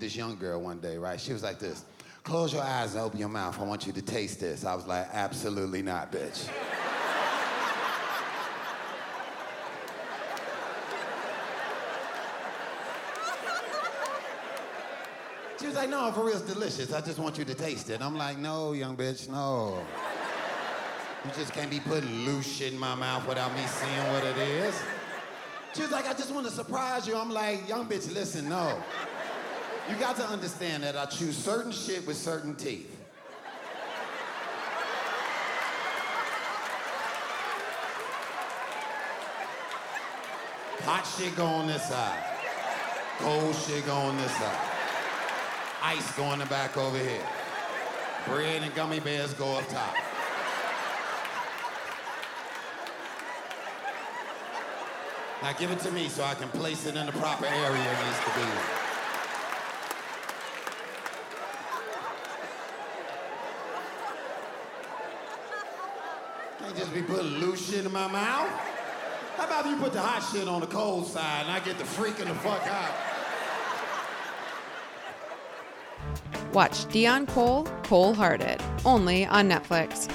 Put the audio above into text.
this young girl one day, right? She was like this. Close your eyes and open your mouth. I want you to taste this. I was like, absolutely not, bitch. She was like, no, for real, it's delicious. I just want you to taste it. I'm like, no, young bitch, no. You just can't be putting loose shit in my mouth without me seeing what it is. She was like, I just want to surprise you. I'm like, young bitch, listen, no. You got to understand that I choose certain shit with certain teeth. Hot shit go on this side. Cold shit go on this side. Ice go in the back over here. Bread and gummy bears go up top. Now give it to me so I can place it in the proper area it needs to be Can't just be putting loose shit in my mouth. How about you put the hot shit on the cold side and I get the freaking the fuck out? Watch Deon Cole, Cole Hearted, only on Netflix.